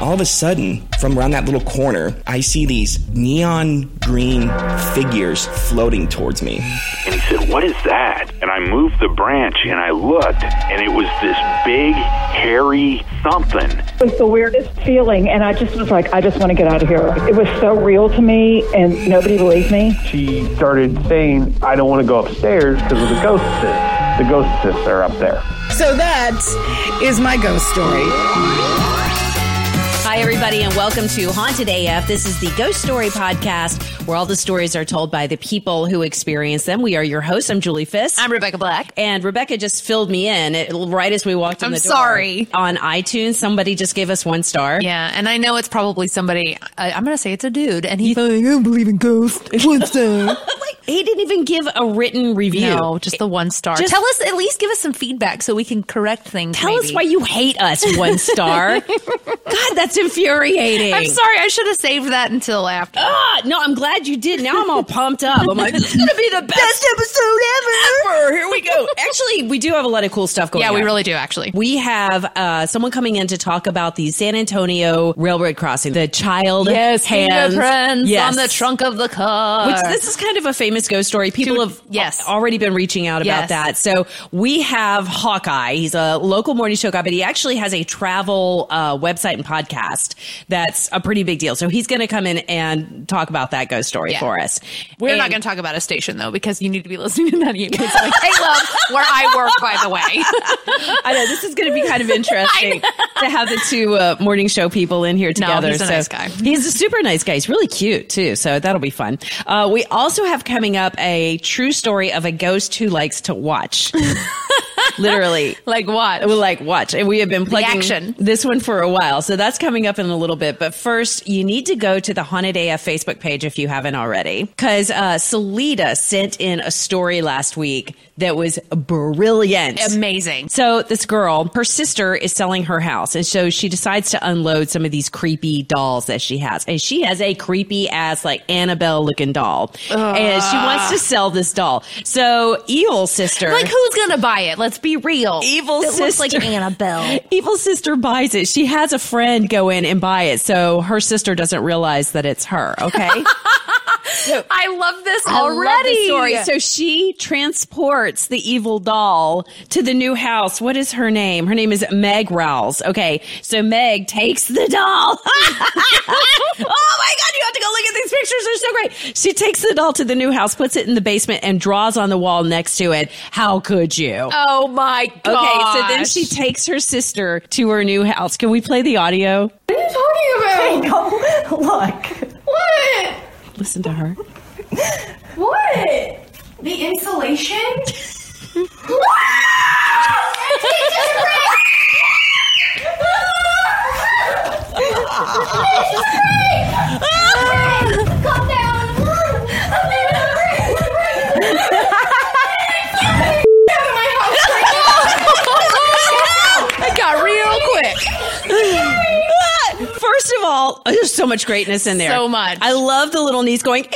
all of a sudden, from around that little corner, I see these neon green figures floating towards me. And he said, What is that? And I moved the branch and I looked, and it was this big, hairy something. It was the weirdest feeling, and I just was like, I just want to get out of here. It was so real to me, and nobody believed me. She started saying, I don't want to go upstairs because of the ghosts. The ghosts are up there. So that is my ghost story. Hi, everybody, and welcome to Haunted AF. This is the Ghost Story Podcast, where all the stories are told by the people who experience them. We are your hosts. I'm Julie Fisk. I'm Rebecca Black. And Rebecca just filled me in it, right as we walked in I'm the door. sorry. On iTunes, somebody just gave us one star. Yeah, and I know it's probably somebody. I, I'm going to say it's a dude, and he's like, I don't believe in ghosts. One star. Like, he didn't even give a written review. no, just the one star. Just- Tell us at least, give us some feedback so we can correct things. Tell us why you hate us, one star. God, that's infuriating. I'm sorry. I should have saved that until after. Ah, no, I'm glad you did. Now I'm all pumped up. I'm like, this is going to be the best, episode ever. ever. Here we go. Actually, we do have a lot of cool stuff going yeah, on. we really do actually. We have uh, someone coming in to talk about the San Antonio Railroad crossing, the child Yes, hands. fingerprints Yes. on the trunk of the car. Which this is kind of a famous ghost story. People Dude, have yes. already been reaching out about Yes. that. So we have Hawkeye. He's a local morning show guy, but he actually has a travel uh, website and podcast that's a pretty big deal. So he's going to come in and talk about that ghost story Yeah. for us. We're not going to talk about a station though, because you need to be listening to that. It's like, hey, love, where I work, by the way. I know this is going to be kind of interesting to have the two uh, morning show people in here No, together. he's a so nice guy. He's a super nice guy. He's really cute too. So that'll be fun. Uh, we also have coming up a true story of a ghost who likes to watch. Literally. like what? We like watch, and we have been plugging action. this one for a while, so that's coming up in a little bit. But first, you need to go to the Haunted AF Facebook page if you haven't already, because uh, Salida sent in a story last week that was brilliant, Amazing. so this girl, her sister is selling her house, and so she decides to unload some of these creepy dolls that she has, and she has a creepy ass like Annabelle looking doll, and she wants to sell this doll. So evil sister, Like, who's going to buy it? Let's be real. evil It sister, looks like Annabelle. Evil sister buys it. She has a friend go in and buy it, so her sister doesn't realize that it's her. Okay. I love this I already. love the story. So she transports the evil doll to the new house. What is her name? Her name is Meg Rouse. Okay. So Meg takes the doll. oh my God. You have to go look at these pictures. They're so great. She takes the doll to the new house, puts it in the basement and draws on the wall next to it. How could you? oh my god. Okay, so then she takes her sister to her new house. Can we play the audio? What are you talking about? look. What? Listen to her. What? The insulation? so much greatness in there. So much. I love the little niece going,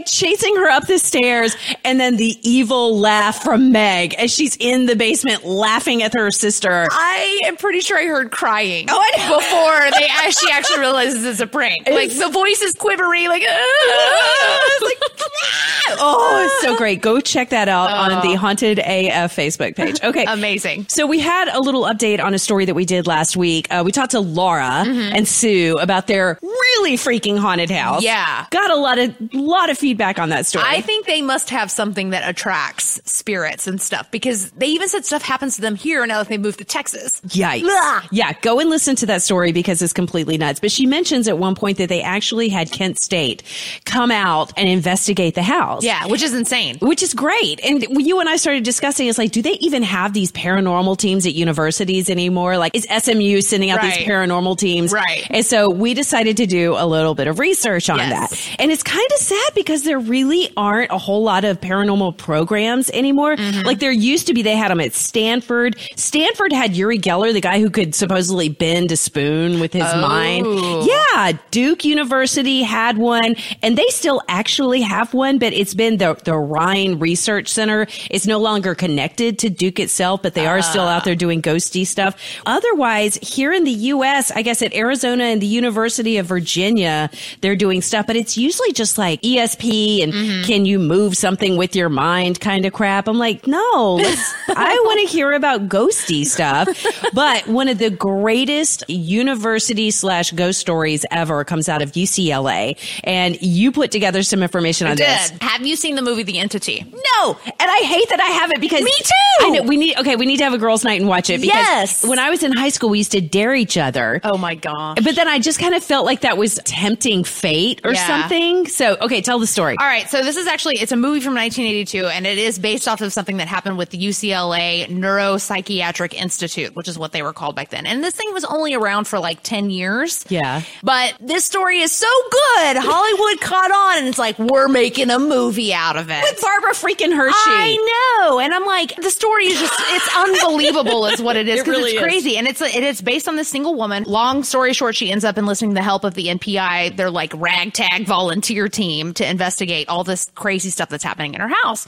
Chasing her up the stairs, and then the evil laugh from Meg as she's in the basement laughing at her sister. I am pretty sure I heard crying. Oh, I. Before they she actually realizes it's a prank. like the voice is quivery, like, It's like, oh, it's so great. Go check that out on the Haunted AF Facebook page. Okay. amazing. So we had a little update on a story that we did last week. Uh, we talked to Laura and Sue about their really freaking haunted house. Yeah. got a lot of lot of feedback on that story. I think they must have something that attracts spirits and stuff because they even said stuff happens to them here now that they moved to Texas. Yikes. Blah. Yeah, go and listen to that story because it's completely nuts. But she mentions at one point that they actually had Kent State come out and investigate the house. Yeah, which is insane. Which is great. And when you and I started discussing, it's like, do they even have these paranormal teams at universities anymore? Like, is SMU sending out Right. these paranormal teams. Right. And so we decided to do a little bit of research on Yes. that. And it's kind of sad because there really aren't a whole lot of paranormal programs anymore. Mm-hmm. Like there used to be, they had them at Stanford. Stanford had Uri Geller, the guy who could supposedly bend a spoon with his mind. Oh. Yeah. Duke University had one and they still actually have one, but it's been the, the Rhine Research Center. It's no longer connected to Duke itself, but they are still Ah. out there doing ghosty stuff. Otherwise, here in the U.S., I guess at Arizona and the University of Virginia, they're doing stuff, but it's usually just like ESP and Mm-hmm. can you move something with your mind kind of crap. I'm like, no, I want to hear about ghosty stuff. But one of the greatest university slash ghost stories ever comes out of UCLA. And you put together some information on this. Did. Have you seen the movie The Entity? No, and I hate that I haven't because Me too! I know we need okay, we need to have a girls' night and watch it because Yes. when I was in high school, we used to dare each other. Oh my gosh. But then I just kind of felt like that was tempting fate or Yeah. something. So okay, tell the story. All right, so this is actually it's a movie from 1982, and it is based off of something that happened with the UCLA Neuropsychiatric Institute, which is what they were called back then. And this thing was only around for like 10 years. Yeah. But this story is so good, Hollywood caught on, and it's like we're making a movie out of it. With Barbara freaking Hershey. I know, and I'm like, the story is just—it's unbelievable, is what it is It because really it's is. crazy, and it's it is based on this single woman. Long story short, she ends up enlisting the help of the NPI, their like ragtag volunteer team, to investigate all this crazy stuff that's happening in her house.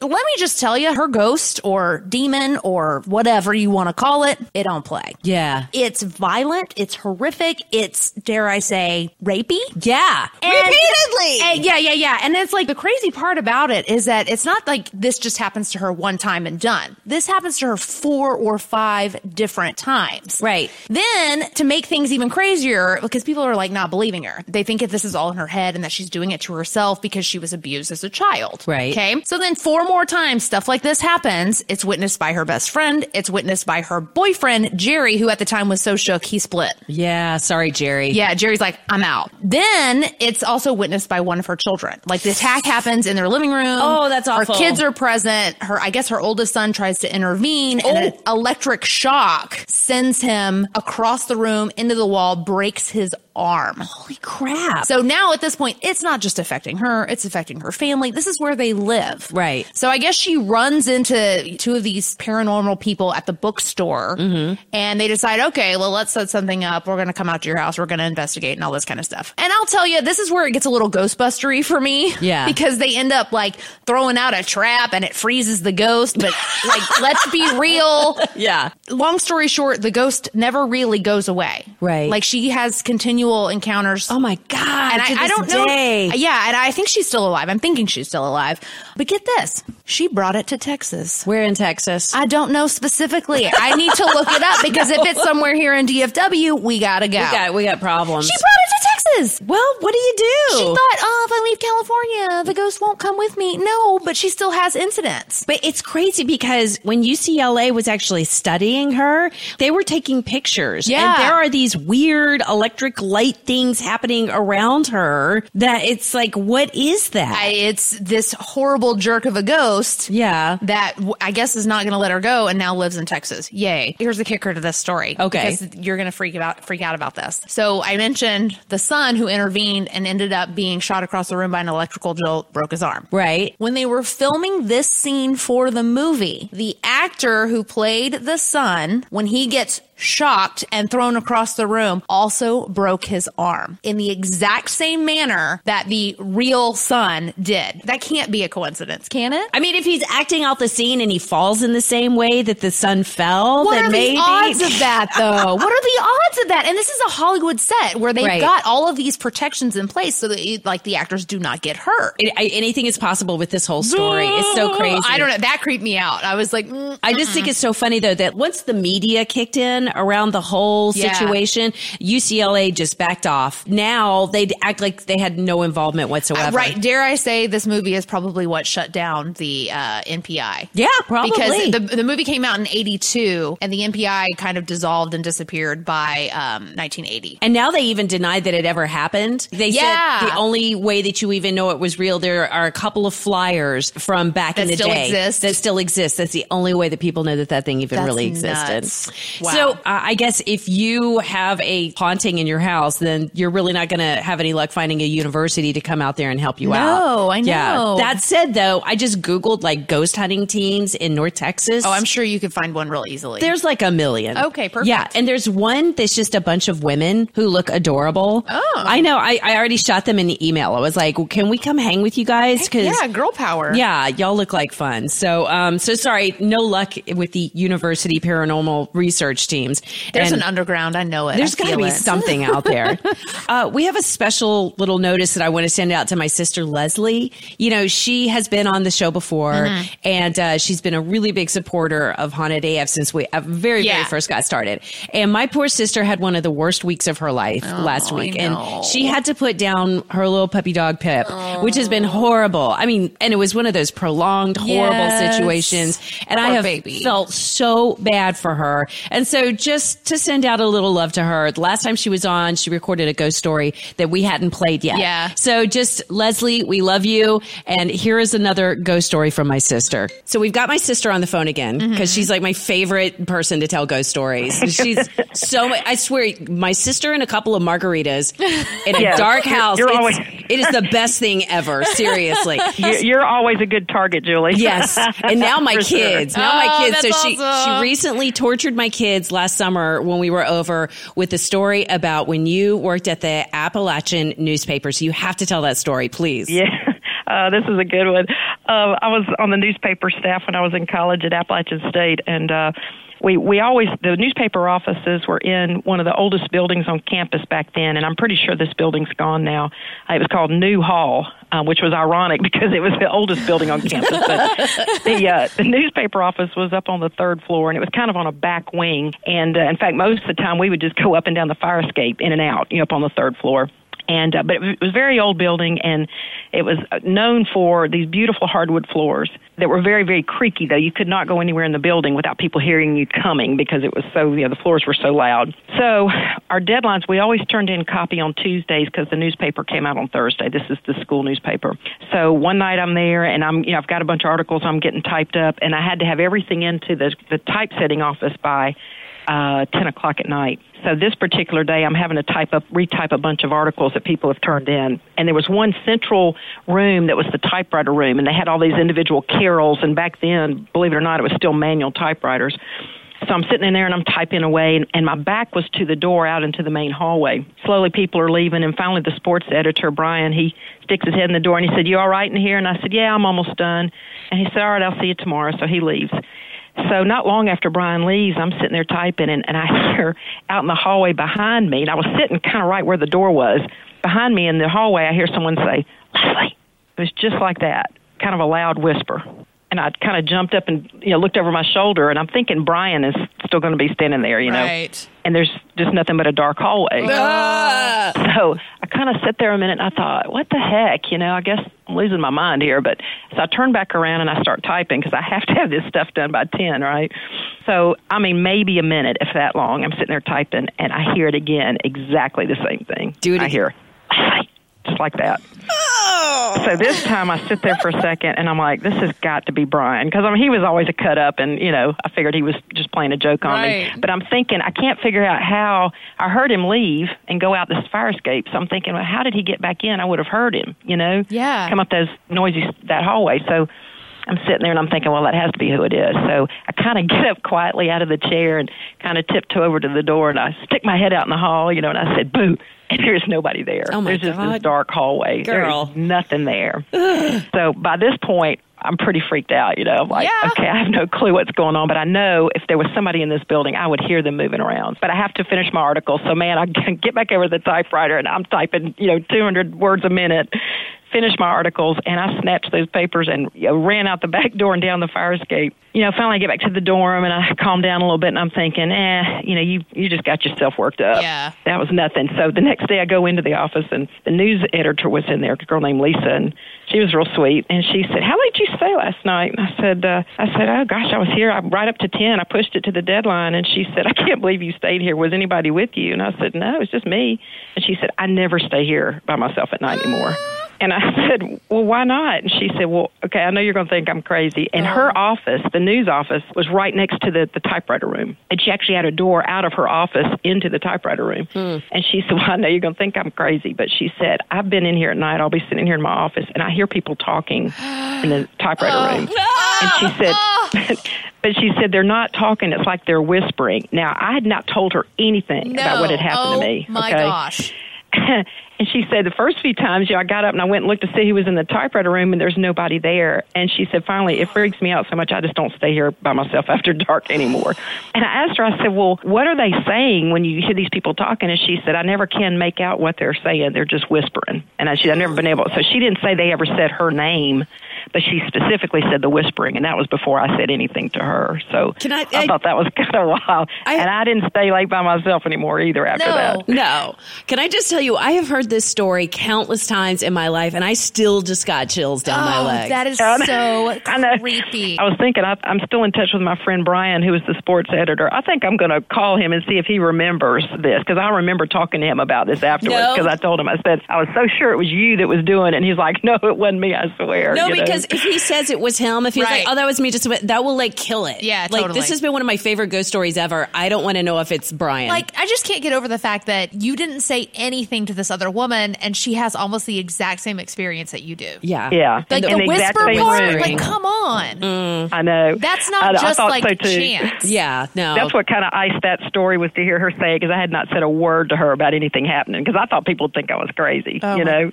Let me just tell you, her ghost or demon or whatever you want to call it, it don't play. Yeah. It's violent. It's horrific. It's dare I say rapey. Yeah. And- Repeatedly. and yeah, yeah, yeah. And it's like the crazy part about it is that it's not like this just happens to her one time and done. This happens to her four or five different times. Right. Then to make things even crazier, because people are like not believing her. They think that this is all in her head and that she's doing it to herself because she was abused as a child. Right. Okay. So then four more times stuff like this happens. It's witnessed by her best friend. It's witnessed by her boyfriend, Jerry, who at the time was so shook he split. Yeah. Sorry, Jerry. Yeah, Jerry's like, I'm out. Then it's also witnessed by one of her children. Like the attack happens in their living room. Oh, that's awful. Her kids are present. Her, I guess her oldest son tries to intervene and an Oh. electric shock sends him across the room into the wall, breaks his arm. Holy crap. So now at this point, it's not just affecting her, it's affecting her family. This is where they live. Right. So I guess she runs into two of these paranormal people at the bookstore Mm-hmm. and they decide, okay, well, let's set something up. We're going to come out to your house. We're going to investigate and all this kind of stuff. And I'll tell you, this is where it gets a little Ghostbustery for me. Yeah. Because they end up like throwing out a trap and it freezes the ghost. But like, let's be real. yeah. Long story short, the ghost never really goes away. Right. Like she has continual encounters. Oh my God. And I, I don't know. Yeah, and I think she's still alive. I'm thinking she's still alive. But get this, she brought it to Texas. We're in Texas. I don't know specifically. I need to look it up because if it's somewhere here in DFW, we gotta go. we got we got problems. she brought well, what do you do? She thought, oh, if I leave California, the ghost won't come with me. No, but she still has incidents. But it's crazy because when UCLA was actually studying her, they were taking pictures. Yeah. And there are these weird electric light things happening around her that it's like, what is that? I, it's this horrible jerk of a ghost. yeah. that I guess is not going to let her go and now lives in Texas. Yay. Here's the kicker to this story. Okay. Because you're going to freak about, freak out about this. So I mentioned the son who intervened and ended up being shot across the room by an electrical jolt, broke his arm. Right. When they were filming this scene for the movie, the actor who played the son, when he gets shocked and thrown across the room, also broke his arm in the exact same manner that the real son did. That can't be a coincidence, can it? I mean, if he's acting out the scene and he falls in the same way that the son fell, What then are maybe. the odds of that, though? what are the odds of that? And this is a Hollywood set where they've Right. got all of these protections in place so that, like, the actors do not get hurt. It- I- anything is possible with this whole story. It's so crazy. I don't know. That creeped me out. I was like, mm, I just think it's so funny though that once the media kicked in around the whole Yeah. situation, UCLA just backed off. Now they'd act like they had no involvement whatsoever. right. Dare I say this movie is probably what shut down the uh, NPI. Yeah, probably. Because the, the movie came out in 82 and the NPI kind of dissolved and disappeared by um, 1980. and now they even denied that it ever happened. They Yeah. said the only way that you even know it was real, there are a couple of flyers from back in That the still day exist? that still exist. That's the only way that people know that that thing even That's really existed. Wow. So I guess if you have a haunting in your house, then you're really not going to have any luck finding a university to come out there and help you out. No, I Yeah. know. That said, though, I just Googled like ghost hunting teams in North Texas. Oh, I'm sure you could find one real easily. There's like a million. Okay, perfect. Yeah, and there's one that's just a bunch of women who look adorable. Oh. I know. I, I already shot them an email. I was like, "Can we come hang with you guys?" Cause yeah, girl power. yeah, y'all look like fun. So, um, so sorry, no luck with the university paranormal research There's And an underground. I know it. There's got to be it. something out there. uh, we have a special little notice that I want to send out to my sister Leslie. You know, she has been on the show before, Mm-hmm. and uh, she's been a really big supporter of Haunted AF since we uh, very Yeah. very first got started. And my poor sister had one of the worst weeks of her life last Oh, I week, and she had to put down her little puppy dog Pip, which has been horrible. I mean, and it was one of those prolonged, horrible Yes. situations, and I have baby. felt so bad for her. And so just to send out a little love to her, the last time she was on, she recorded a ghost story that we hadn't played yet. Yeah. So just Leslie, we love you. And here is another ghost story from my sister. So we've got my sister on the phone again because Mm-hmm. she's like my favorite person to tell ghost stories. She's so, I swear, my sister and a couple of margaritas in a Yes. dark house. you're always- it is the best thing ever. Seriously. You- You're always a good target, Julie. Yes, and now my For sure. kids. Now my Oh, kids. So she awesome. she recently tortured my kids last summer when we were over with the story about when you worked at the Appalachian newspaper. So you have to tell that story, please. Yeah, uh, this is a good one. Uh, I was on the newspaper staff when I was in college at Appalachian State, and uh, we we always the newspaper offices were in one of the oldest buildings on campus back then, and I'm pretty sure this building's gone now. Uh, it was called New Hall, uh, which was ironic because it was the oldest building on campus. But the uh, the newspaper office was up on the third floor, and it was kind of on a back wing. And uh, in fact, most of the time we would just go up and down the fire escape, in and out, you know, up on the third floor and uh, but it was a very old building and it was known for these beautiful hardwood floors that were very very creaky though. You could not go anywhere in the building without people hearing you coming because it was so you know the floors were so loud. So our deadlines we always turned in copy on tuesdays because the newspaper came out on thursday. This is the school newspaper. So one night i'm there and i'm you know i've got a bunch of articles i'm getting typed up and i had to have everything into the the typesetting office by uh, 10 o'clock at night. So this particular day, I'm having to type up, retype a bunch of articles that people have turned in. And there was one central room that was the typewriter room, and they had all these individual carols. And back then, believe it or not, it was still manual typewriters. So I'm sitting in there and I'm typing away, and, and my back was to the door out into the main hallway. Slowly, people are leaving, and finally, the sports editor, Brian, he sticks his head in the door and he said, "You all right in here?" And I said, "Yeah, I'm almost done." And he said, "All right, I'll see you tomorrow." So he leaves. So not long after Brian leaves, I'm sitting there typing, and, and I hear out in the hallway behind me, and I was sitting kind of right where the door was. Behind me in the hallway, I hear someone say, Leslie. It was just like that, kind of a loud whisper. And I kind of jumped up and you know looked over my shoulder, and I'm thinking Brian is still going to be standing there, you know. Right. And there's just nothing but a dark hallway. Ah! So I kind of sat there a minute and I thought, what the heck? You know, I guess I'm losing my mind here. But so I turn back around and I start typing because I have to have this stuff done by 10, right? So, I mean, maybe a minute, if that long. I'm sitting there typing and I hear it again, exactly the same thing. Do it I hear, just like that. Oh. So this time I sit there for a second and I'm like, this has got to be Brian because I mean he was always a cut up and you know I figured he was just playing a joke on Right. me. But I'm thinking I can't figure out how I heard him leave and go out this fire escape. So I'm thinking, well, how did he get back in? I would have heard him, you know, Yeah. come up those noisy that hallway. So I'm sitting there and I'm thinking, well, that has to be who it is. So I kind of get up quietly out of the chair and kind of tiptoe over to the door and I stick my head out in the hall, you know, and I said, boo. And there's nobody there. Oh, my there's just God. this dark hallway. Girl. There's nothing there. so by this point, I'm pretty freaked out. You know, I'm like, Yeah. okay, I have no clue what's going on, but I know if there was somebody in this building, I would hear them moving around. But I have to finish my article, so man, I get back over to the typewriter and I'm typing, you know, 200 words a minute. Finish my articles, and I snatched those papers and you know, ran out the back door and down the fire escape. You know, finally I get back to the dorm and I calm down a little bit, and I'm thinking, eh, you know, you you just got yourself worked up. Yeah. that was nothing. So the next day I go into the office and the news editor was in there, a girl named Lisa, and she was real sweet. And she said, "How late did you stay last night?" And I said, uh, "I said, oh gosh, I was here I, right up to ten. I pushed it to the deadline." And she said, "I can't believe you stayed here. Was anybody with you?" And I said, "No, it's just me." And she said, "I never stay here by myself at night anymore." And I said, Well, why not? And she said, Well, okay, I know you're going to think I'm crazy. And her oh. office, the news office, was right next to the, the typewriter room. And she actually had a door out of her office into the typewriter room. Hmm. And she said, Well, I know you're going to think I'm crazy. But she said, I've been in here at night. I'll be sitting here in my office, and I hear people talking in the typewriter oh, room. And she said, oh. But she said they're not talking. It's like they're whispering. Now, I had not told her anything about what had happened oh, to me. My okay? gosh. and she said the first few times, you know, I got up and I went and looked to see who was in the typewriter room, and there's nobody there. And she said, finally, it freaks me out so much, I just don't stay here by myself after dark anymore. And I asked her, I said, well, what are they saying when you hear these people talking? And she said, I never can make out what they're saying. They're just whispering. And I, she, I've never been able. So she didn't say they ever said her name. But she specifically said the whispering, and that was before I said anything to her. So Can I- I, I- thought that was kind of wild. and I didn't stay late by myself anymore either after that. No. Can I just tell you, I have heard this story countless times in my life, and I still just got chills down my Oh, leg. that is I so I creepy. I was thinking, I, I'm still in touch with my friend Brian, who is the sports editor. I think I'm going to call him and see if he remembers this because I remember talking to him about this afterwards No. because I told him, I said, I was so sure it was you that was doing it. And he's like, no, it wasn't me, I swear. No, you know? Because if he says it was him, if he's Right. like, "Oh, that was me," just that will like kill it. Yeah, like totally. this has been one of my favorite ghost stories ever. I don't want to know if it's Brian. Like, I just can't get over the fact that you didn't say anything to this other woman, and she has almost the exact same experience that you do. yeah, Yeah. Like In the the whisper part, room. like come on, I know. that's not I just thought like so, chance. yeah. No, That's what kind of iced that story was to hear her say because I had not said a word to her about anything happening because I thought people would think I was crazy. Oh you my know,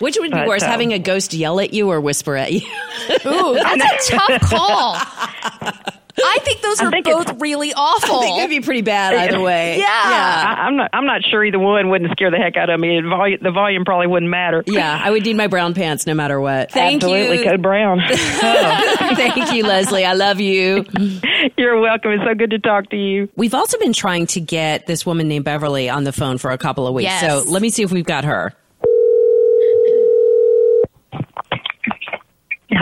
Which would be But, worse, um, having a ghost yell at you or whisper at you? Ooh, that's a tough call. I think those I are think both really awful. I think it'd be pretty bad either way. Yeah. I, I'm not. I'm not sure either one wouldn't scare the heck out of me. The volume, the volume probably wouldn't matter. Yeah, I would need my brown pants no matter what. Thank Absolutely, you. Code Brown. Oh, thank you, Leslie. I love you. You're welcome. It's so good to talk to you. We've also been trying to get this woman named Beverly on the phone for a couple of weeks. Yes. So let me see if we've got her.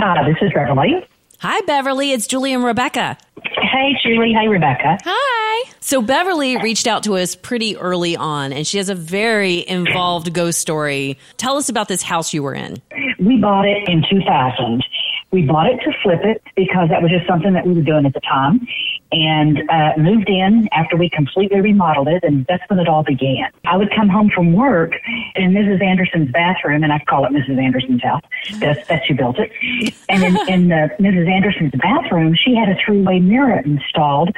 Hi, this is Beverly. Hi, Beverly. It's Julie and Rebecca. Hey, Julie. Hey, Rebecca. Hi. So Beverly reached out to us pretty early on, and she has a very involved ghost story. Tell us about this house you were in. We bought it in 2000. We bought it to flip it because that was just something that we were doing at the time and uh, moved in after we completely remodeled it, and that's when it all began. I would come home from work and in Mrs. Anderson's bathroom, and I call it Mrs. Anderson's house. That's, that's who built it. And in, in the Mrs. Anderson's bathroom, she had a three-way mirror installed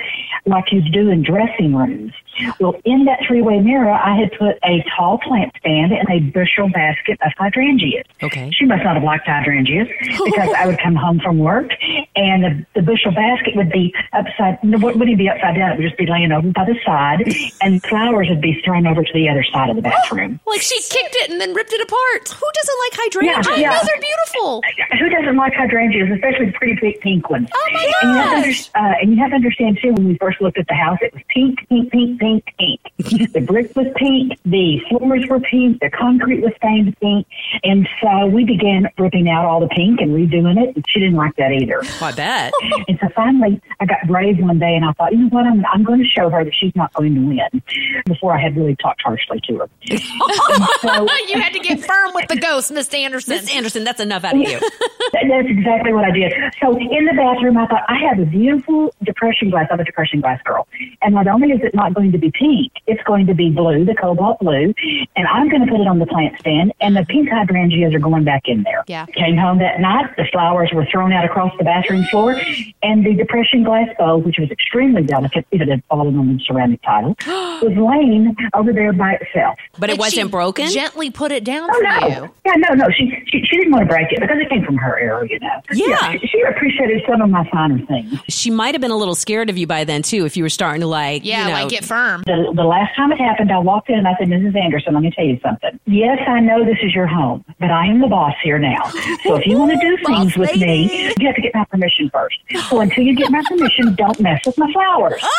like you do in dressing rooms. Well, in that three-way mirror, I had put a tall plant stand and a bushel basket of hydrangeas. Okay. She must not have liked hydrangeas because I would come home from work and the, the bushel basket would be upside, it wouldn't be upside down. It would just be laying over by the side and flowers would be thrown over to the other side of the bathroom. Like she kicked it and then ripped it apart. Who doesn't like hydrangeas? Yeah, I yeah. know they're beautiful. Who doesn't like hydrangeas, especially the pretty big pink ones? Oh my And you, have to gosh. uh, and you have to understand too, when we first looked at the house, it was pink, pink, pink, pink, pink. the brick was pink, the floors were pink, the concrete was stained pink, and so we began ripping out all the pink and redoing it. And she didn't like that either. I bet. And so finally, I got brave one day, and I thought, you know what? I'm, I'm going to show her that she's not going to win. Before I had really talked harshly to her. So you had to get firm with the ghost, Miss Anderson. Miss Anderson, that's enough out of you. That's exactly what I did. So in the bathroom, I thought I have a beautiful depression glass. I'm a depression glass girl, and not only is it not going to be pink, it's going to be blue, the cobalt blue, and I'm going to put it on the plant stand. And the pink hydrangeas are going back in there. Yeah. Came home that night. The flowers were thrown out across the bathroom floor, and the depression glass bowl, which was extremely delicate, it had fallen on the ceramic tile, was laying over there by itself. But it wasn't broken? Gently put it down Oh for no! you. Yeah, no, no. She, she she didn't want to break it because it came from her area, you know. Yeah. she, she appreciated some of my finer things. She might have been a little scared of you by then, too, if you were starting to like, Yeah, you know, like get firm. The, the last time it happened, I walked in and I said, Mrs. Anderson, let me tell you something. Yes, I know this is your home, but I am the boss here now. So if you want to do things with me, you have to get my permission first. So until you get my permission, don't mess with my flowers.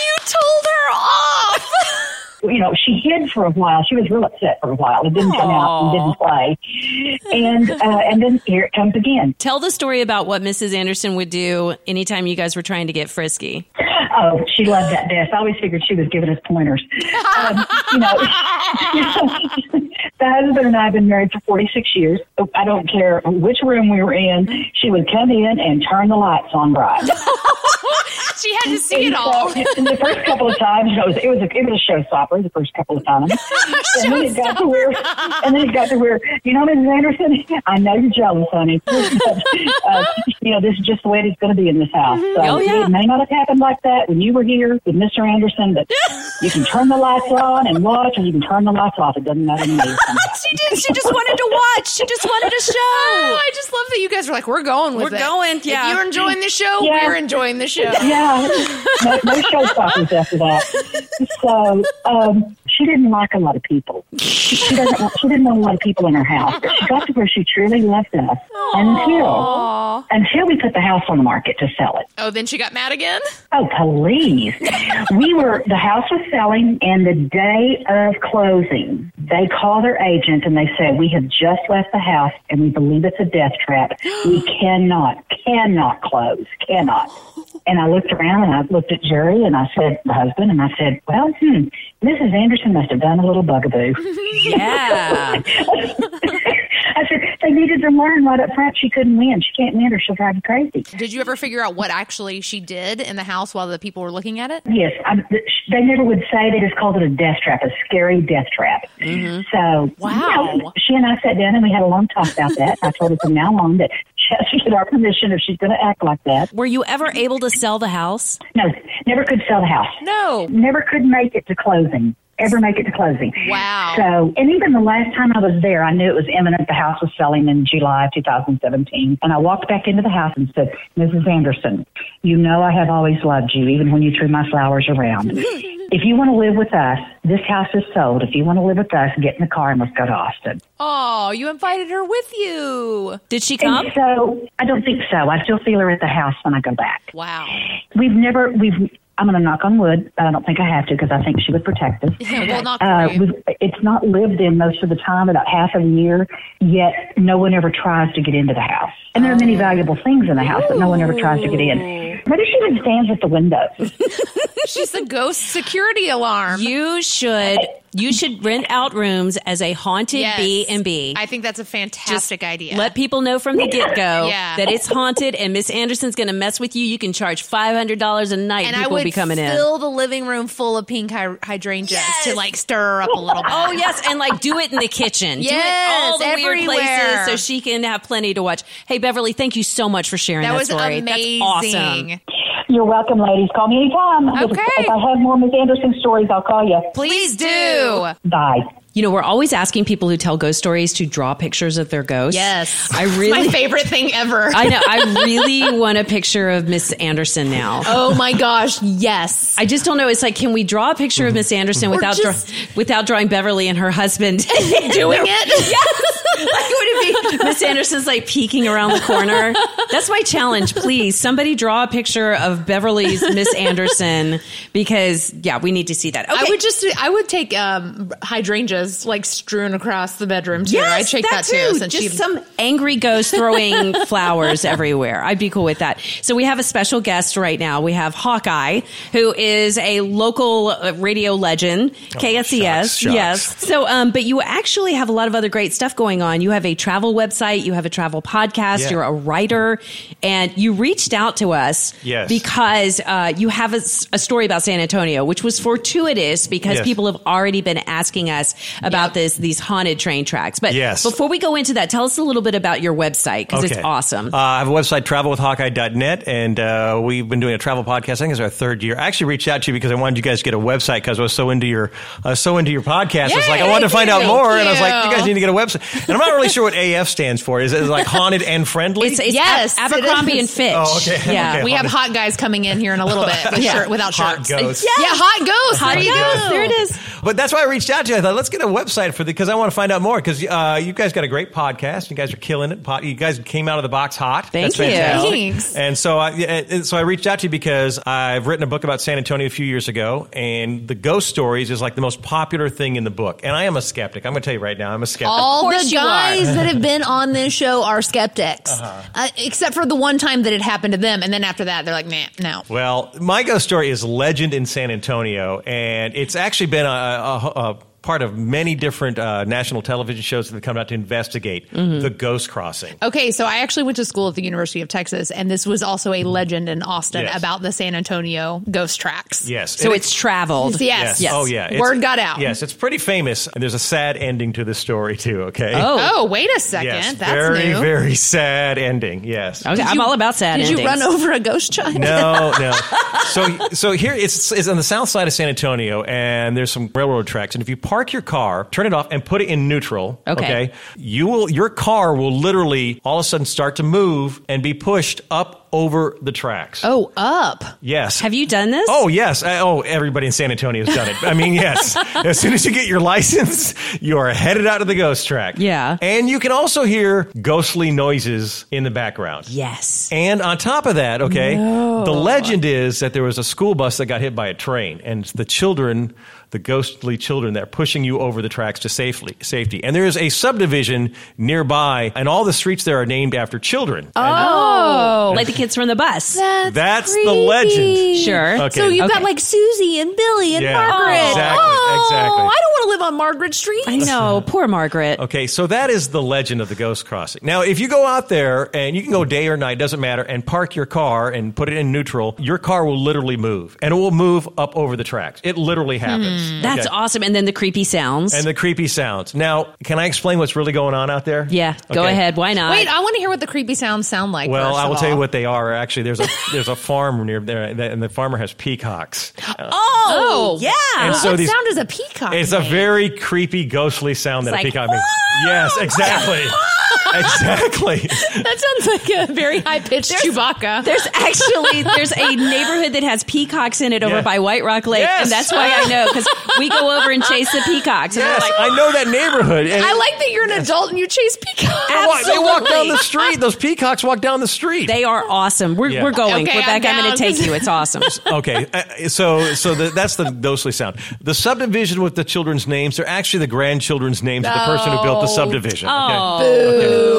You told her off. you know, she hid for a while. She was real upset for a while. It didn't come out and didn't play. And uh, and then here it comes again. Tell the story about what Mrs. Anderson would do anytime you guys were trying to get frisky. Oh, she loved that desk. I always figured she was giving us pointers. Um, you know, The husband and I have been married for 46 years. I don't care which room we were in. She would come in and turn the lights on bright. she had to see And it all. So, and the first couple of times, it was it was a, it was a showstopper. The first couple of times, and then it got to where, and then it got to where, you know, Mrs. Anderson, I know you're jealous, honey. But, uh, you know, this is just the way it's going to be in this house. So Oh, yeah. it may not have happened like that when you were here with Mr. Anderson, but you can turn the lights on and watch, or you can turn the lights off. It doesn't matter to me. she did. She just wanted to watch. She just wanted a show. Oh, I just love that you guys are like, we're going with We're it. going, yeah. If you're enjoying the show, Yeah. we're enjoying the show. Yeah, no, no showstoppers after that. So um, she didn't like a lot of people. She, she doesn't. She didn't want a lot of people in her house. But she got to where she truly loved us until until we put the house on the market to sell it. Oh, then she got mad again? Oh, please. we were, the house was selling, and the day of closing, they called their agent and they said, We have just left the house and we believe it's a death trap. We cannot, cannot close, cannot. And I looked around and I looked at Jerry and I said, the husband, and I said, Well, hmm, Mrs. Anderson must have done a little bugaboo. Yeah. I said, They needed to learn right up front she couldn't win. She can't win or she'll drive you crazy. Did you ever figure out what actually she did in the house while the people were looking at it? Yes, I, they never would say. They just called it a death trap, a scary death trap. So, Wow. you know, she and I sat down and we had a long talk about that. I told her from now on that has to get our permission if she's going to act like that. Were you ever able to sell the house? No, never could sell the house. No. Never could make it to closing. Ever make it to closing. Wow. So, and even the last time I was there, I knew it was imminent. The house was selling in July of 2017. And I walked back into the house and said, Mrs. Anderson, you know I have always loved you, even when you threw my flowers around. if you want to live with us, this house is sold. If you want to live with us, get in the car and let's go to Austin. Oh, you invited her with you. Did she come? And so I don't think so. I still feel her at the house when I go back. Wow. We've never, we've, I'm going to knock on wood, but I don't think I have to because I think she would protect us. well, not Uh, for we've, it's not lived in most of the time, about half of the year, yet no one ever tries to get into the house. And there are many valuable things in the house, but no one ever tries to get in. Maybe she even stands at the window. She's the ghost security alarm. You should you should rent out rooms as a haunted Yes. B and B. I think that's a fantastic idea. Let people know from the get go Yeah. that it's haunted and Miss Anderson's going to mess with you. You can charge five hundred dollars a night. and people I will would be coming in. fill the living room full of pink hy- hydrangeas to like stir her up a little bit. Oh yes, and like do it in the kitchen. do it Yes, all the weird places so she can have plenty to watch. Hey Beverly, thank you so much for sharing that that, was story. amazing. That's awesome. You're welcome, ladies. Call me anytime. If- Okay. If, I have more Miss Anderson stories, I'll call you. Please do. Bye. You know, we're always asking people who tell ghost stories to draw pictures of their ghosts. Yes. I really My favorite thing ever. I know. I really want a picture of Miss Anderson now. oh my gosh, yes. I just don't know. It's like, can we draw a picture of Miss Anderson without just- draw, without drawing Beverly and her husband Doing it? Yes. Like, would it be Miss Anderson's like peeking around the corner? That's my challenge. Please, somebody draw a picture of Beverly's Miss Anderson because yeah, we need to see that. Okay. I would just, I would take um, hydrangeas like strewn across the bedroom too. Yes, I'd take that, too. Since Just she, some angry ghost throwing flowers everywhere. I'd be cool with that. So we have a special guest right now. We have Hawkeye, who is a local uh, radio legend, KSCS. shucks, shucks. Yes. So, um, but you actually have a lot of other great stuff going on. You have a travel website. You have a travel podcast. Yeah. You're a writer, and you reached out to us Yes. because uh, you have a story about San Antonio, which was fortuitous because Yes. people have already been asking us about this these haunted train tracks. But Yes. before we go into that, tell us a little bit about your website because it's awesome. Uh, I have a website, travelwithhawkeye.net, and uh, we've been doing a travel podcast. I think it's our third year. I actually reached out to you because I wanted you guys to get a website because I was so into your uh, so into your podcast. it's like I wanted to find out more, and I was like, you guys need to get a website. And I'm not really sure what AF stands for. Is it like haunted and friendly? it's it's Yes, Ab- Abercrombie is. and Fitch. Oh, okay. Yeah. Okay. we have hot guys coming in here in a little bit with Yeah. shirt, without Hot shirts. ghosts. Yeah, hot ghosts. Hot there you ghosts. go. There it is. But that's why I reached out to you. I thought, let's get a website for the because I want to find out more because uh, you guys got a great podcast. You guys are killing it. Po- You guys came out of the box hot. Thank that's you. Fantastic. Thanks. And so, I, and so I reached out to you because I've written a book about San Antonio a few years ago, and the ghost stories is like the most popular thing in the book. And I am a skeptic. I'm going to tell you right now, I'm a skeptic. All course the you guys that have been on this show are skeptics, Uh-huh. uh, except for the one time that it happened to them, and then after that, they're like, "Nah, no." Well, my ghost story is legend in San Antonio, and it's actually been a, a, a part of many different uh, national television shows that have come out to investigate Mhm. the ghost crossing. Okay, so I actually went to school at the University of Texas, and this was also a legend in Austin Yes. about the San Antonio ghost tracks. Yes. So It- it's traveled. Yes. yes. Oh yeah. It's- Word got out. Yes, it's pretty famous. And there's a sad ending to this story too. Okay. Oh, wait a second. Yes, That's very, new. very sad ending. Yes. Okay, I'm all about sad Did you run over a ghost child? No, no. So, so here it's, it's on the south side of San Antonio, and there's some railroad tracks. And if you park your car, turn it off, and put it in neutral, Okay. you will your car will literally all of a sudden start to move and be pushed up over the tracks. Oh, up. Yes. Have you done this? Oh yes. I, oh, everybody in San Antonio has done it. I mean, yes. as soon as you get your license, you are headed out of the ghost track. Yeah. And you can also hear ghostly noises in the background. Yes. And on top of that, okay, No. the legend is that there was a school bus that got hit by a train, and the children, the ghostly children, that are pushing you over the tracks to safely safety. And there is a subdivision nearby, and all the streets there are named after children. Oh, like the kids from the bus. That's, That's the legend. Sure. Okay. So you've got like Susie and Billy and Yeah, Margaret. exactly, oh, exactly. I don't want to live on Margaret Street. I know. Poor Margaret. Okay, so that is the legend of the ghost crossing. Now, if you go out there and you can go day or night, doesn't matter, and park your car and put it in neutral, your car will literally move, and it will move up over the tracks. It literally happens. Hmm. That's Okay? awesome. And then the creepy sounds. And the creepy sounds. Now, can I explain what's really going on out there? yeah. Go ahead. Why not? Wait, I want to hear what the creepy sounds sound like. Well, first I of will tell you what they are. Actually, there's a there's a farm near there, and the farmer has peacocks. Oh, yeah. And so what these- sound is a peacock? It's a make? Very creepy, ghostly sound that a peacock makes. Yes, exactly, exactly. that sounds like a very high pitched Chewbacca. There's actually there's a neighborhood that has peacocks in it over Yeah. by White Rock Lake, Yes. and that's why I know because we go over and chase the peacocks. And Yes, like, I know that neighborhood. And I like that you're an adult and you chase peacocks. They walk- They walk down the street. Those peacocks walk down the street. they are awesome. We're, Yeah. we're going, Okay, Rebecca. I'm, I'm going to take you. It's awesome. okay, uh, so so the, that's the ghostly sound. The subdivision with the children's names, they're actually the grandchildren's names of the person who built the Oh. subdivision. Oh.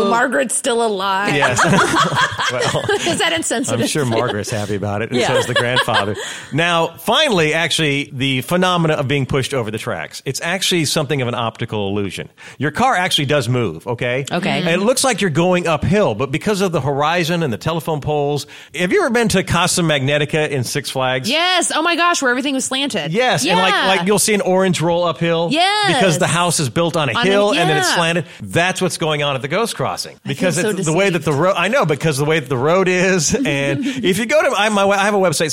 Margaret's still alive. Yes. well, Is that insensitive? I'm sure Margaret's happy about it, and Yeah. so is the grandfather. Now, finally, actually, the phenomena of being pushed over the tracks. It's actually something of an optical illusion. Your car actually does move, okay? Okay. And it mm-hmm. looks like you're going uphill, but because of the horizon and the telephone poles, have you ever been to Casa Magnetica in Six Flags? Yes. Oh my gosh, where everything was slanted. Yes, Yeah. and like like you'll see an orange roll uphill. Yes. because the house is built on a On a- hill and then it's slanted. That's what's going on at the Ghost Crossing because so the way that the road. I know because the way that the road is, and if you go to I, my I have a website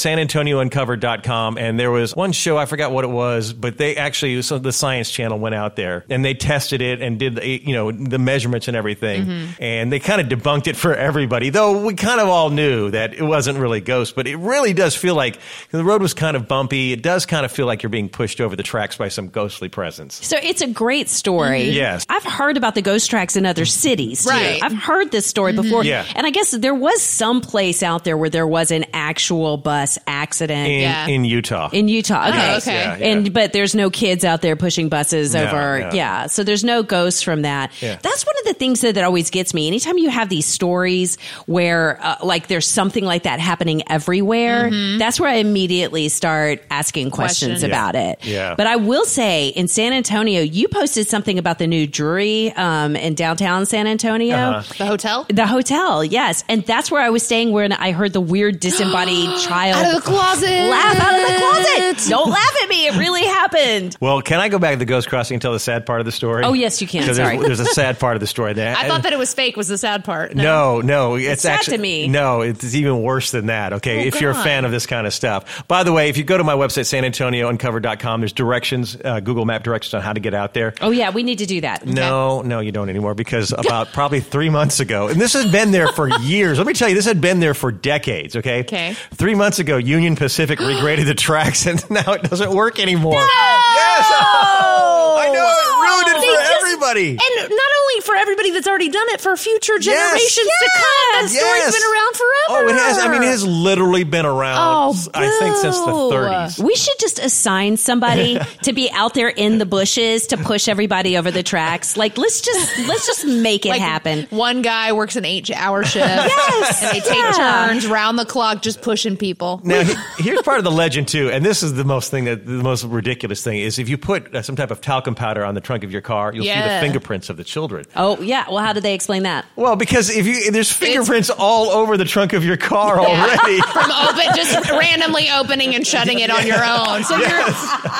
SanAntonioUncovered.com, and there was one show I forgot what it was, but they actually so the Science Channel went out there and they tested it and did the, you know the measurements and everything, Mm-hmm. and they kind of debunked it for everybody. Though we kind of all knew that it wasn't really ghost, but it really does feel like the road was kind of bumpy. It does kind of feel like you're being pushed over the tracks by some ghostly presence. So it's a great story. Mhm. Yes. I've heard about the ghost tracks in other cities. Too. Right. I've heard this story before. Yeah. And I guess there was some place out there where there was an actual bus accident. In, Yeah. in Utah. In Utah, okay, Yes, okay. yeah, yeah. and but there's no kids out there pushing buses No, over, no. yeah. So there's no ghosts from that. Yeah. That's one of the things that, that always gets me. Anytime you have these stories where uh, like there's something like that happening everywhere, that's where I immediately start asking questions Questions. about it. Yeah. But I will say, in San Antonio, you posted something about the new jury um, in downtown San Antonio. Uh-huh. The hotel? The hotel, yes, and that's where I was staying. When I heard the weird disembodied child Out of the closet. laugh out of the closet. Don't laugh at me; it really happened. Well, can I go back to the ghost crossing and tell the sad part of the story? Oh, yes, you can. 'Cause Sorry. There's, there's a sad part of the story. There. I thought that it was fake. Was the sad part? No, no, it's, sad actually to me. No, it's even worse than that. Okay, Oh, if you're a fan of this kind of stuff. By the way, if you go to my website sanantoniouncovered.com, there's directions, uh, Google Map directions on how to get out there. Oh yeah, we need to do that. No, no, you don't anymore because about probably three months ago, and this has been there for years. Let me tell you, this had been there for decades. Okay. Okay. Three months ago, Union Pacific regraded the tracks, and now it doesn't work anymore. No! Yes. I know it ruined it They for just everybody. And not only for everybody that's already done it, for future generations to come. That story's Yes. been around forever. Oh, it has. I mean, it has literally been around. Oh, I think since the 30s. We should just assign somebody to be out there in the bushes to push everybody over the tracks. Like let's just let's just make it Like, happen. One guy works an eight hour shift. Yes, And they take yeah. turns round the clock just pushing people. Now, here's part of the legend too, and this is the most thing that the most ridiculous thing is if you put uh, some type of talcum powder on the trunk of your car, you'll see the fingerprints of the children. Oh yeah. Well, how did they explain that? Well, because if you there's fingerprints all over the trunk of your car already. From open, just randomly opening and shutting it on your own. So you're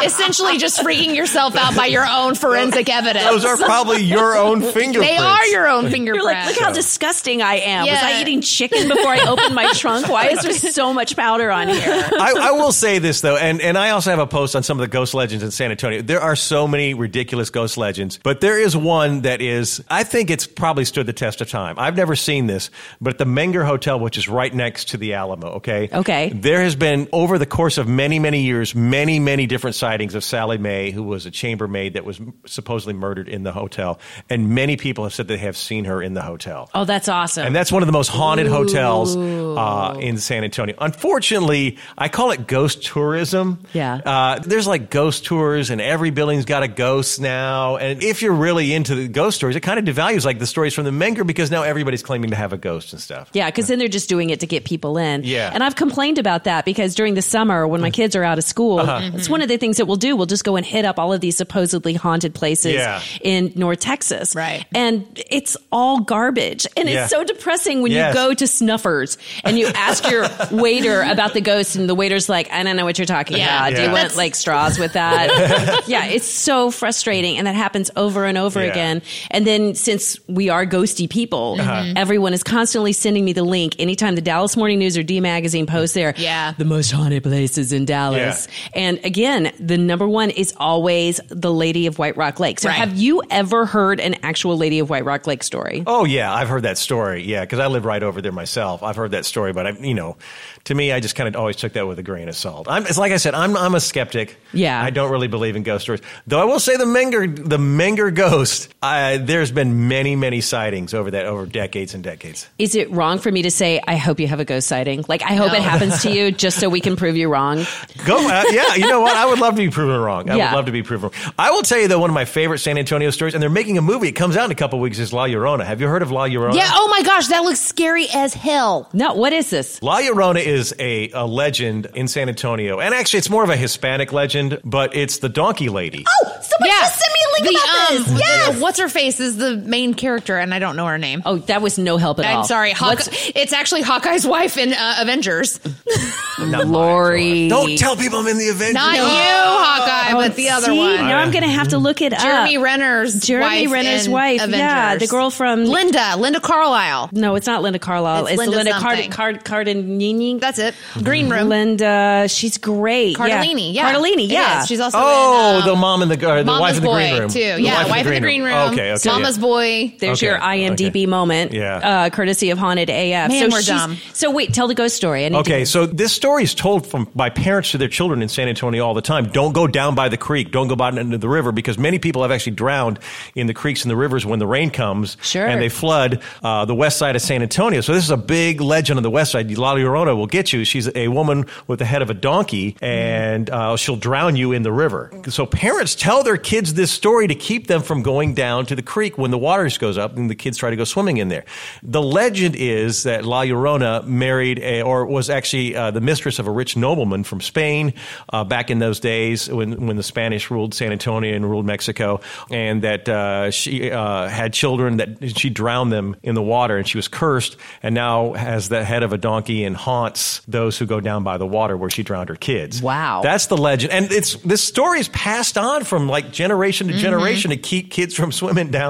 essentially just freaking yourself out by your own forensic evidence. Those are probably your own fingerprints. They are your own fingerprints. You're fingerprints. like, look how disgusting I am. Was I eating chicken before I opened my trunk? Why is there so much powder on here? I, I will say this though, and, and I also have a post on some of the ghost legends in San Antonio. There are so many ridiculous ghost legends, but there is one that is, I think it's probably stood the test of time. I've never seen this, but at the Menger Hotel, which is right next to the Alamo, okay? Okay. There has been, over the course of many, many years, many, many different sightings of Sally May, who was a chambermaid that was supposedly murdered in the hotel. And many people have said they have seen her in the hotel. Oh, that's awesome. And that's one of the most haunted hotels uh, in San Antonio. Unfortunately, I call it ghost tourism. Yeah. Uh, there's like ghost tours, and every building's got a ghost now. And if you're really into the ghost stories, it kind of devalues like the stories from the Menger because now everybody's claiming to have a ghost and stuff. Yeah, because then they're just doing it to get people in. Yeah. And I've complained about that because during the summer when my kids are out of school, Uh-huh. it's one of the things that we'll do. We'll just go and hit up all of these supposedly haunted places Yeah. in North Texas. Right. And it's all garbage. And Yeah. it's so depressing when Yes. you go to Snuffers and you ask your waiter about the ghost and the waiter's like, I don't know what you're talking Yeah. about. Do you Yeah. want That's- like straws with that? yeah, it's so frustrating. And that happens over and over Yeah. again. And then since we are ghosty people, Uh-huh. everyone is constantly sending me the link anytime the Dallas Morning News or D Magazine posts there. Yeah. The most haunted places in Dallas. And again, the number one is always the Lady of White Rock Lake. So Right. have you ever heard an actual Lady of White Rock Lake story? Oh yeah, I've heard that story. Yeah, because I live right over there myself. I've heard that story, but I, you know, to me, I just kind of always took that with a grain of salt. I'm, it's like I said, I'm I'm a skeptic. Yeah. I don't really believe in ghost stories. Though I will say the Menger the Menger ghost. Uh, there's been many many sightings over that over decades and decades. Is it wrong for me to say, I hope you have a ghost sighting? Like, I hope No. it happens to you just so we can prove you wrong. Go, uh, yeah. You know what? I would love to be proven wrong. I Yeah. would love to be proven wrong. I will tell you though, one of my favorite San Antonio stories, and they're making a movie. It comes out in a couple weeks. Is La Llorona. Have you heard of La Llorona? Yeah, oh my gosh, that looks scary as hell. No, what is this? La Llorona is a, a legend in San Antonio, and actually, it's more of a Hispanic legend, but it's the donkey lady. Oh, somebody Yeah. just sent me a link The, about um, this. Yes. What's her face is the main character, and I don't know her name. Oh, that was no help at all. I'm sorry. Hawk- it's actually Hawkeye's wife in uh, Avengers. Not mine, Lori. Don't tell people I'm in the Avengers. Not you, Hawkeye, but the other See, one. Now I'm going to have to look it Jeremy up. Renner's Jeremy wife Renner's in wife. Avengers. Yeah, the girl from Linda, Linda Carlisle. No, it's not Linda Carlisle. It's It's, Linda Linda. Card Card Cardinini. That's it. Green Room. Linda, she's great. Cardellini, yeah. Cardellini, It yeah. She's also Oh, in, um, the mom in the uh, the Mama's wife in the green room too. The Yeah, wife in the green room. Okay, okay. Mama's yeah. Boy. There's Okay, your IMDb okay. moment, Yeah. uh, courtesy of Haunted AF. Man, so we're dumb. So wait, tell the ghost story. I to- Okay, so this story is told from by parents to their children in San Antonio all the time. Don't go down by the creek. Don't go down into the river because many people have actually drowned in the creeks and the rivers when the rain comes Sure. and they flood uh, the west side of San Antonio. So this is a big legend on the west side. La Llorona will get you. She's a woman with the head of a donkey, and uh, she'll drown you in the river. So parents tell their kids this story to keep them from going down to the creek when the water goes up and the kids try to go swimming in there. The legend is that La Llorona married a, or was actually uh, the mistress of a rich nobleman from Spain uh, back in those days when, when the Spanish ruled San Antonio and ruled Mexico, and that uh, she uh, had children that she drowned them in the water, and she was cursed, and now has the head of a donkey and haunts those who go down by the water where she drowned her kids. Wow. that's the legend, and it's this story is passed on from like generation to generation to keep kids from swimming down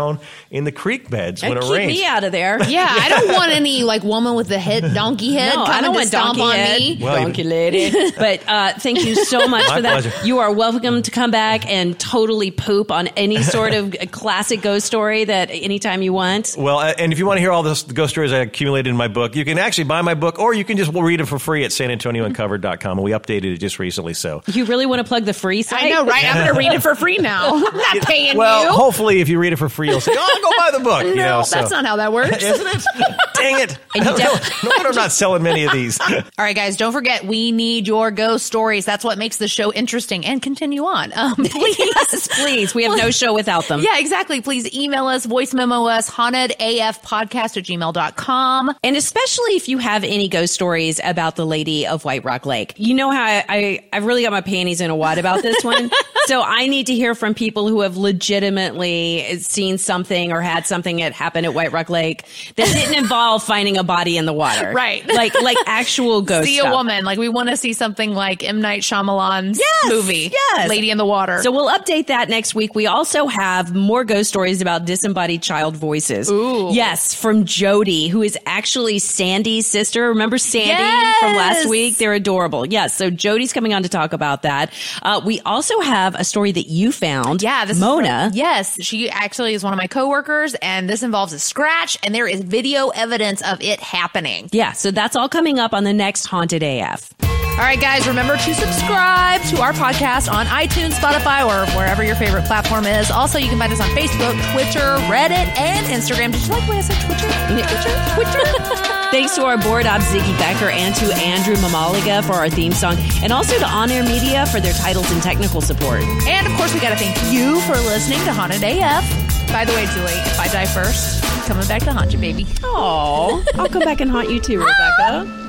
in the creek beds And when it keep rains. me out of there. Yeah, I don't want any like woman with the head donkey head No, I don't to want stomp donkey on head. me. Well, donkey lady. but uh, thank you so much for that. pleasure. You are welcome to come back and totally poop on any sort of classic ghost story that anytime you want. Well, uh, and if you want to hear all this, the ghost stories I accumulated in my book, you can actually buy my book or you can just read it for free at sanantoniouncovered.com. And we updated it just recently. So, You really want to plug the free site? I know, right? I'm going to read it for free now. I'm not paying well, you. hopefully, if you read it for free, you'll say, oh, go buy the book. no, you know, that's not how that works. Isn't it? Dang it. No, def- no wonder I'm not selling many of these. All right, guys, don't forget we need your ghost stories. That's what makes the show interesting and continue on. Um, please, please. We have no show without them. Yeah, exactly. Please email us, voice memo us, hauntedafpodcast at gmail.com. And especially if you have any ghost stories about the lady of White Rock Lake. You know how I, I, I've really got my panties in a wad about this one. so I need to hear from people who have legitimately seen something or had something that happened at White Rock Lake that didn't involve finding a body in the water. Right. Like, like actual ghost See stuff. a woman. Like, we want to see something like M. Night Shyamalan's Yes, movie, yes. Lady in the Water. So we'll update that next week. We also have more ghost stories about disembodied child voices. Ooh. Yes, from Jody, who is actually Sandy's sister. Remember Sandy from last week? They're adorable. Yes, so Jody's coming on to talk about that. Uh, we also have a story that you found. Yeah, this Mona. Is, yes, she actually is one of my coworkers, and this involves a scratch, and there is video evidence of it happening. Yeah, so that's all coming up on the next Haunted AF. All right, guys, remember to subscribe to our podcast on iTunes, Spotify, or wherever your favorite platform is. Also, you can find us on Facebook, Twitter, Reddit, and Instagram. Did you like I said Twitter? Twitter? Twitter? Thanks to our board op Ziggy Becker and to Andrew Mamaliga for our theme song, and also to On Air Media for their titles and technical support. and of course, we got to thank you for listening to Haunted AF. By the way, Julie, if I die first, I'm coming back to haunt you, baby. Oh, I'll come back and haunt you too, Rebecca. Ah!